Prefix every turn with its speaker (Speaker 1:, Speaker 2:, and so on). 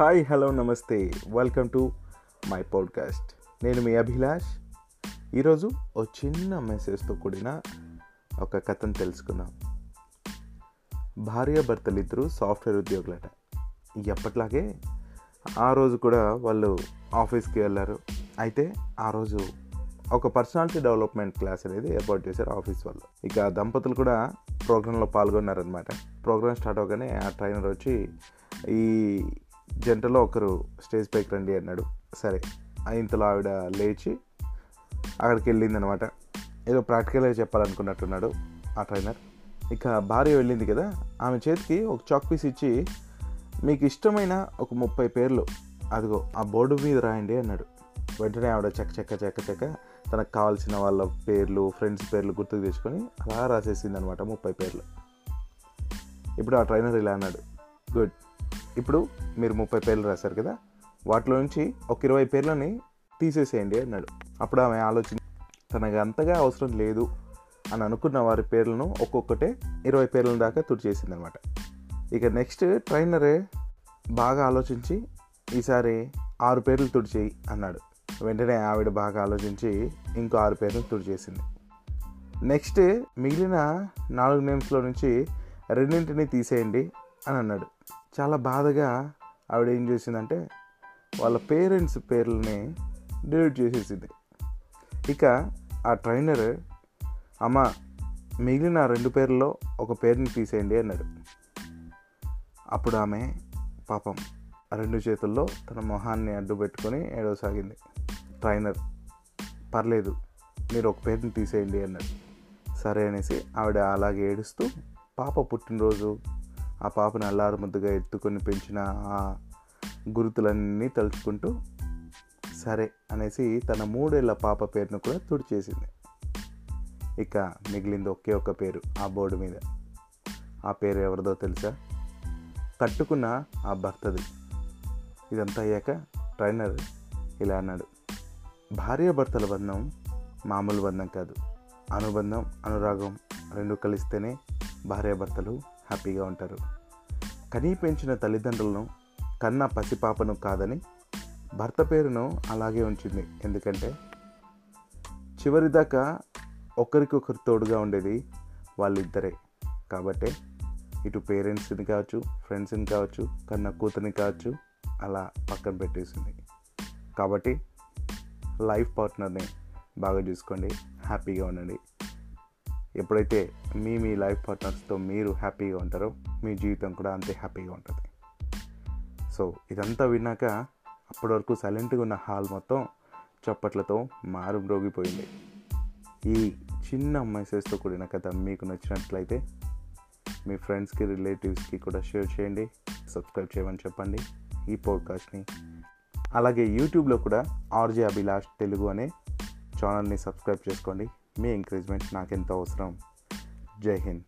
Speaker 1: Hi hello నమస్తే. Welcome to my podcast. నేను మీ అభిలాష్. ఈరోజు ఓ చిన్న మెసేజ్తో కూడిన ఒక కథను తెలుసుకుందాం. భార్య భర్తలిద్దరూ సాఫ్ట్వేర్ ఉద్యోగులట. ఎప్పట్లాగే ఆ రోజు కూడా వాళ్ళు ఆఫీస్కి వెళ్ళారు. అయితే ఆ రోజు ఒక పర్సనాలిటీ డెవలప్మెంట్ క్లాస్ అనేది ఏర్పాటు చేశారు ఆఫీస్ వాళ్ళు. ఇక దంపతులు కూడా ప్రోగ్రాంలో పాల్గొన్నారనమాట ప్రోగ్రామ్ స్టార్ట్ అవగానే ఆ ట్రైనర్ వచ్చి ఈ జంటలో ఒకరు స్టేజ్ పైకి రండి అన్నాడు. సరే ఆ ఇంతలో ఆవిడ లేచి అక్కడికి వెళ్ళింది అనమాట ఏదో ప్రాక్టికల్గా చెప్పాలనుకున్నట్టున్నాడు ఆ ట్రైనర్. ఇక భార్య వెళ్ళింది కదా ఆమె చేతికి ఒక చాక్ పీస్ ఇచ్చి మీకు ఇష్టమైన ఒక ముప్పై పేర్లు అదిగో ఆ బోర్డు మీద రాయండి అన్నాడు. వెంటనే ఆవిడ చెక్క చెక్క చెక్క చెక్క తనకు కావాల్సిన వాళ్ళ పేర్లు ఫ్రెండ్స్ పేర్లు గుర్తుకు తెచ్చుకొని అలా రాసేసింది అనమాట ముప్పై పేర్లు. ఇప్పుడు ఆ ట్రైనర్ ఇలా అన్నాడు గుడ్ ఇప్పుడు మీరు ముప్పై పేర్లు రాశారు కదా వాటిలో నుంచి ఒక ఇరవై పేర్లని తీసేసేయండి అన్నాడు. అప్పుడు ఆమె ఆలోచన తనకు అంతగా అవసరం లేదు అని అనుకున్న వారి పేర్లను ఒక్కొక్కటే ఇరవై పేర్ల దాకా తుడిచేసింది అనమాట ఇక నెక్స్ట్ ట్రైనరే బాగా ఆలోచించి ఈసారి ఆరు పేర్లు తుడిచేయి అన్నాడు. వెంటనే ఆవిడ బాగా ఆలోచించి ఇంకో ఆరు పేర్లు తుడిచేసింది. నెక్స్ట్ మిగిలిన నాలుగు నేమ్స్లో నుంచి రెండింటిని తీసేయండి అని అన్నాడు. చాలా బాధగా ఆవిడ ఏం చేసిందంటే వాళ్ళ పేరెంట్స్ పేర్లని డిలీట్ చేసేసింది. ఇక ఆ ట్రైనర్ అమ్మ మిగిలిన రెండు పేర్లలో ఒక పేరుని తీసేయండి అన్నాడు. అప్పుడు ఆమె పాపం రెండు చేతుల్లో తన మొహాన్ని అడ్డు పెట్టుకొని ఏడవసాగింది. ట్రైనర్ పర్లేదు మీరు ఒక పేరుని తీసేయండి అన్నాడు. సరే అనేసి ఆవిడ అలాగే ఏడుస్తూ పాప పుట్టినరోజు ఆ పాపని అల్లారు ముద్దుగా ఎత్తుకొని పెంచిన ఆ గుర్తులన్నీ తలుచుకుంటూ సరే అనేసి తన మూడేళ్ళ పాప పేరును కూడా తుడిచేసింది. ఇక మిగిలింది ఒకే ఒక్క పేరు ఆ బోర్డు మీద. ఆ పేరు ఎవరిదో తెలుసా? కట్టుకున్న ఆ భర్తది ఇదంతా అయ్యాక ట్రైనర్ ఇలా అన్నాడు. భార్యాభర్తల బంధం మామూలు బంధం కాదు. అనుబంధం అనురాగం రెండు కలిస్తేనే భార్యాభర్తలు హ్యాపీగా ఉంటారు. కనీ పెంచిన తల్లిదండ్రులను కన్న పసిపాపను కాదని భర్త పేరును అలాగే ఉంచింది. ఎందుకంటే చివరిదాకా ఒకరికొకరు తోడుగా ఉండేది వాళ్ళిద్దరే. కాబట్టి ఇటు పేరెంట్స్ని కావచ్చు ఫ్రెండ్స్ని కావచ్చు కన్న కూతురిని కావచ్చు అలా పక్కన పెట్టేసింది. కాబట్టి లైఫ్ పార్ట్నర్ని బాగా చూసుకోండి హ్యాపీగా ఉండండి. ఎప్పుడైతే మీ మీ లైఫ్ పార్ట్నర్స్తో మీరు హ్యాపీగా ఉంటారో మీ జీవితం కూడా అంతే హ్యాపీగా ఉంటుంది. సో ఇదంతా విన్నాక అప్పటి వరకు సైలెంట్గా ఉన్న హాల్ మొత్తం చప్పట్లతో మారు మ్రోగిపోయింది ఈ చిన్న మెసేజ్తో కూడిన కథ మీకు నచ్చినట్లయితే మీ ఫ్రెండ్స్కి రిలేటివ్స్కి కూడా షేర్ చేయండి సబ్స్క్రైబ్ చేయమని చెప్పండి ఈ పాడ్కాస్ట్ని. అలాగే యూట్యూబ్లో కూడా ఆర్జే అభిలాష్ తెలుగు అనే ఛానల్ని సబ్స్క్రైబ్ చేసుకోండి. मे एंकरेजमेंट नागेंद्र ओसरम
Speaker 2: जय हिंद